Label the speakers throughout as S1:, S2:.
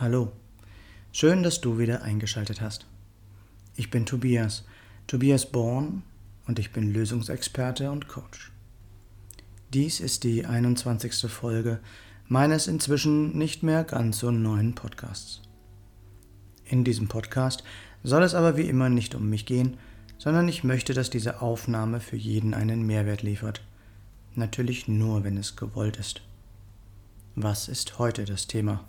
S1: Hallo, schön, dass du wieder eingeschaltet hast. Ich bin Tobias, Tobias Born und ich bin Lösungsexperte und Coach. Dies ist die 21. Folge meines inzwischen nicht mehr ganz so neuen Podcasts. In diesem Podcast soll es aber wie immer nicht um mich gehen, sondern ich möchte, dass diese Aufnahme für jeden einen Mehrwert liefert. Natürlich nur, wenn es gewollt ist. Was ist heute das Thema?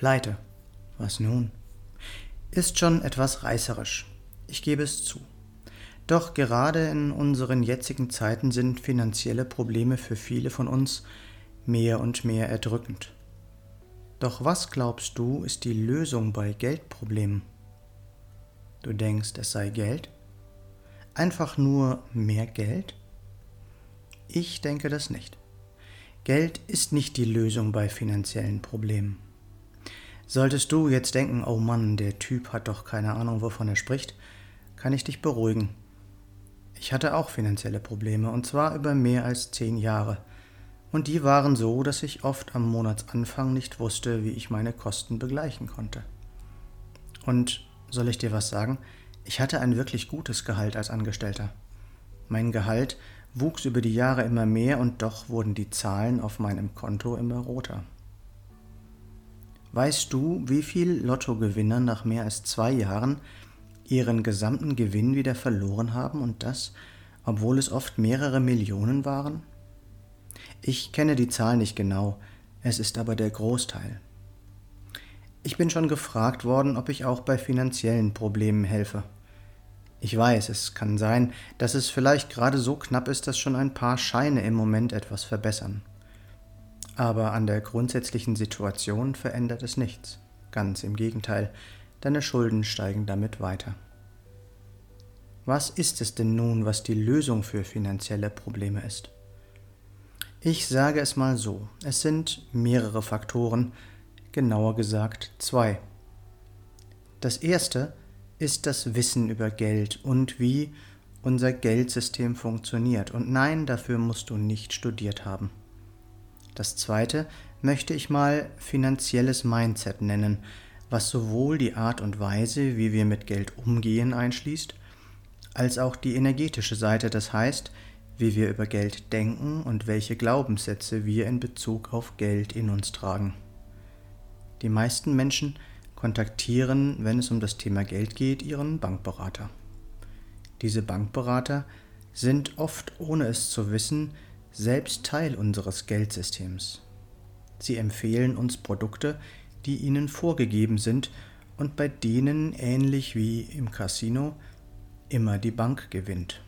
S1: Pleite. Was nun? Ist schon etwas reißerisch. Ich gebe es zu. Doch gerade in unseren jetzigen Zeiten sind finanzielle Probleme für viele von uns mehr und mehr erdrückend. Doch was glaubst du, ist die Lösung bei Geldproblemen? Du denkst, es sei Geld? Einfach nur mehr Geld? Ich denke das nicht. Geld ist nicht die Lösung bei finanziellen Problemen. Solltest du jetzt denken, oh Mann, der Typ hat doch keine Ahnung, wovon er spricht, kann ich dich beruhigen. Ich hatte auch finanzielle Probleme, und zwar über mehr als zehn Jahre. Und die waren so, dass ich oft am Monatsanfang nicht wusste, wie ich meine Kosten begleichen konnte. Und soll ich dir was sagen? Ich hatte ein wirklich gutes Gehalt als Angestellter. Mein Gehalt wuchs über die Jahre immer mehr und doch wurden die Zahlen auf meinem Konto immer roter. Weißt du, wie viel Lottogewinner nach mehr als zwei Jahren ihren gesamten Gewinn wieder verloren haben und das, obwohl es oft mehrere Millionen waren? Ich kenne die Zahl nicht genau, es ist aber der Großteil. Ich bin schon gefragt worden, ob ich auch bei finanziellen Problemen helfe. Ich weiß, es kann sein, dass es vielleicht gerade so knapp ist, dass schon ein paar Scheine im Moment etwas verbessern. Aber an der grundsätzlichen Situation verändert es nichts. Ganz im Gegenteil, deine Schulden steigen damit weiter. Was ist es denn nun, was die Lösung für finanzielle Probleme ist? Ich sage es mal so, es sind mehrere Faktoren, genauer gesagt zwei. Das erste ist das Wissen über Geld und wie unser Geldsystem funktioniert. Und nein, dafür musst du nicht studiert haben. Das zweite möchte ich mal finanzielles Mindset nennen, was sowohl die Art und Weise, wie wir mit Geld umgehen, einschließt, als auch die energetische Seite, das heißt, wie wir über Geld denken und welche Glaubenssätze wir in Bezug auf Geld in uns tragen. Die meisten Menschen kontaktieren, wenn es um das Thema Geld geht, ihren Bankberater. Diese Bankberater sind oft, ohne es zu wissen, selbst Teil unseres Geldsystems. Sie empfehlen uns Produkte, die ihnen vorgegeben sind und bei denen, ähnlich wie im Casino, immer die Bank gewinnt.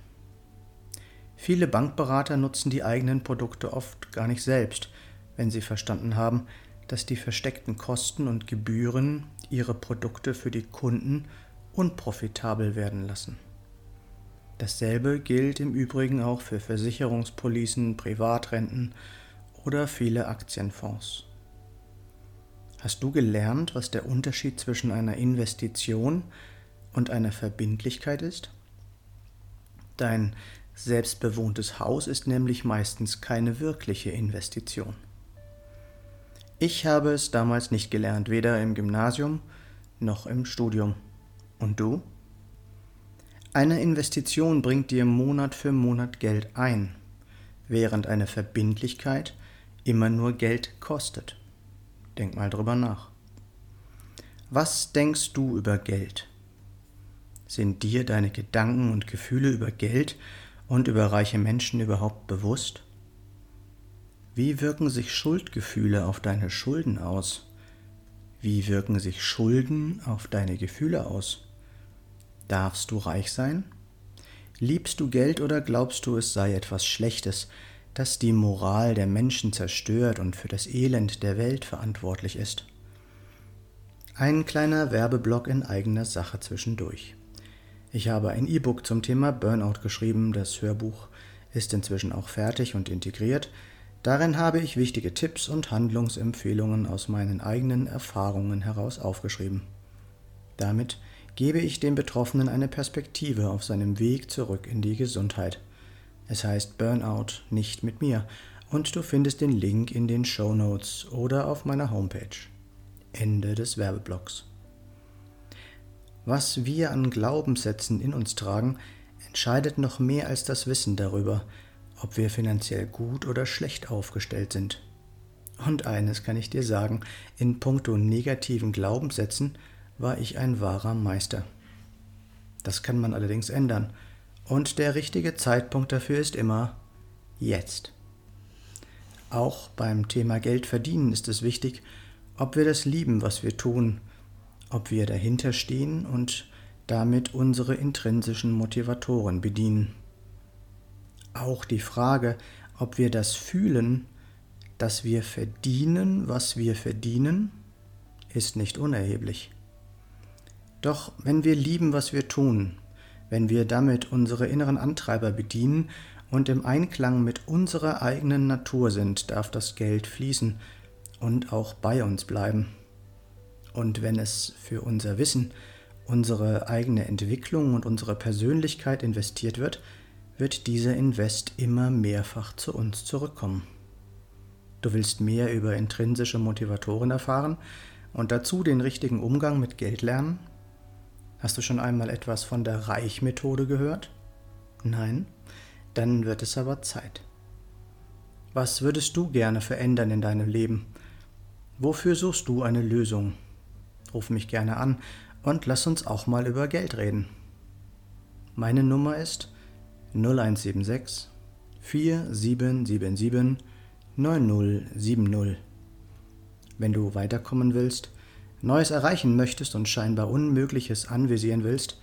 S1: Viele Bankberater nutzen die eigenen Produkte oft gar nicht selbst, wenn sie verstanden haben, dass die versteckten Kosten und Gebühren ihre Produkte für die Kunden unprofitabel werden lassen. Dasselbe gilt im Übrigen auch für Versicherungspolicen, Privatrenten oder viele Aktienfonds. Hast du gelernt, was der Unterschied zwischen einer Investition und einer Verbindlichkeit ist? Dein selbstbewohntes Haus ist nämlich meistens keine wirkliche Investition. Ich habe es damals nicht gelernt, weder im Gymnasium noch im Studium. Und du? Eine Investition bringt dir Monat für Monat Geld ein, während eine Verbindlichkeit immer nur Geld kostet. Denk mal drüber nach. Was denkst du über Geld? Sind dir deine Gedanken und Gefühle über Geld und über reiche Menschen überhaupt bewusst? Wie wirken sich Schuldgefühle auf deine Schulden aus? Wie wirken sich Schulden auf deine Gefühle aus? Darfst du reich sein? Liebst du Geld oder glaubst du, es sei etwas Schlechtes, das die Moral der Menschen zerstört und für das Elend der Welt verantwortlich ist? Ein kleiner Werbeblock in eigener Sache zwischendurch. Ich habe ein E-Book zum Thema Burnout geschrieben, das Hörbuch ist inzwischen auch fertig und integriert. Darin habe ich wichtige Tipps und Handlungsempfehlungen aus meinen eigenen Erfahrungen heraus aufgeschrieben. Damit gebe ich dem Betroffenen eine Perspektive auf seinem Weg zurück in die Gesundheit. Es heißt Burnout nicht mit mir und du findest den Link in den Show Notes oder auf meiner Homepage. Ende des Werbeblocks. Was wir an Glaubenssätzen in uns tragen, entscheidet noch mehr als das Wissen darüber, ob wir finanziell gut oder schlecht aufgestellt sind. Und eines kann ich dir sagen, in puncto negativen Glaubenssätzen war ich ein wahrer Meister. Das kann man allerdings ändern, und der richtige Zeitpunkt dafür ist immer jetzt. Auch beim Thema Geld verdienen ist es wichtig, ob wir das lieben, was wir tun, ob wir dahinter stehen und damit unsere intrinsischen Motivatoren bedienen. Auch die Frage, ob wir das fühlen, dass wir verdienen, was wir verdienen, ist nicht unerheblich. Doch wenn wir lieben, was wir tun, wenn wir damit unsere inneren Antreiber bedienen und im Einklang mit unserer eigenen Natur sind, darf das Geld fließen und auch bei uns bleiben. Und wenn es für unser Wissen, unsere eigene Entwicklung und unsere Persönlichkeit investiert wird, wird dieser Invest immer mehrfach zu uns zurückkommen. Du willst mehr über intrinsische Motivatoren erfahren und dazu den richtigen Umgang mit Geld lernen? Hast du schon einmal etwas von der Reich-Methode gehört? Nein? Dann wird es aber Zeit. Was würdest du gerne verändern in deinem Leben? Wofür suchst du eine Lösung? Ruf mich gerne an und lass uns auch mal über Geld reden. Meine Nummer ist 0176 4777 9070. Wenn du weiterkommen willst, Neues erreichen möchtest und scheinbar Unmögliches anvisieren willst,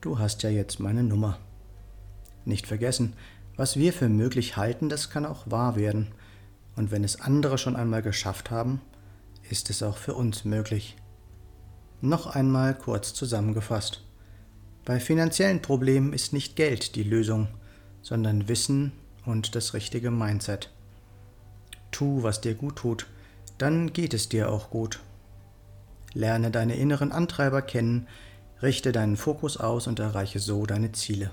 S1: du hast ja jetzt meine Nummer. Nicht vergessen, was wir für möglich halten, das kann auch wahr werden. Und wenn es andere schon einmal geschafft haben, ist es auch für uns möglich. Noch einmal kurz zusammengefasst. Bei finanziellen Problemen ist nicht Geld die Lösung, sondern Wissen und das richtige Mindset. Tu, was dir gut tut, dann geht es dir auch gut. Lerne deine inneren Antreiber kennen, richte deinen Fokus aus und erreiche so deine Ziele.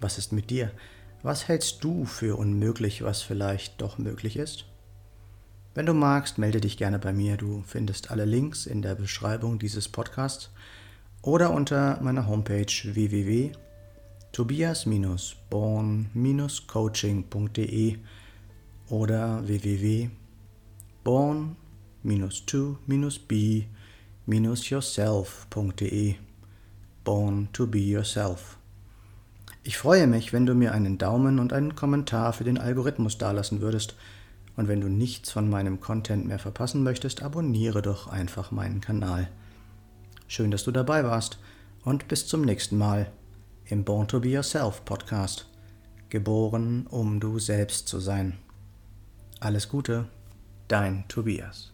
S1: Was ist mit dir? Was hältst du für unmöglich, was vielleicht doch möglich ist? Wenn du magst, melde dich gerne bei mir. Du findest alle Links in der Beschreibung dieses Podcasts oder unter meiner Homepage www.tobias-born-coaching.de oder www.born-to-be-yourself.de Born to be yourself. Ich freue mich, wenn du mir einen Daumen und einen Kommentar für den Algorithmus dalassen würdest. Und wenn du nichts von meinem Content mehr verpassen möchtest, abonniere doch einfach meinen Kanal. Schön, dass du dabei warst und bis zum nächsten Mal im Born to Be Yourself Podcast. Geboren, um du selbst zu sein. Alles Gute, dein Tobias.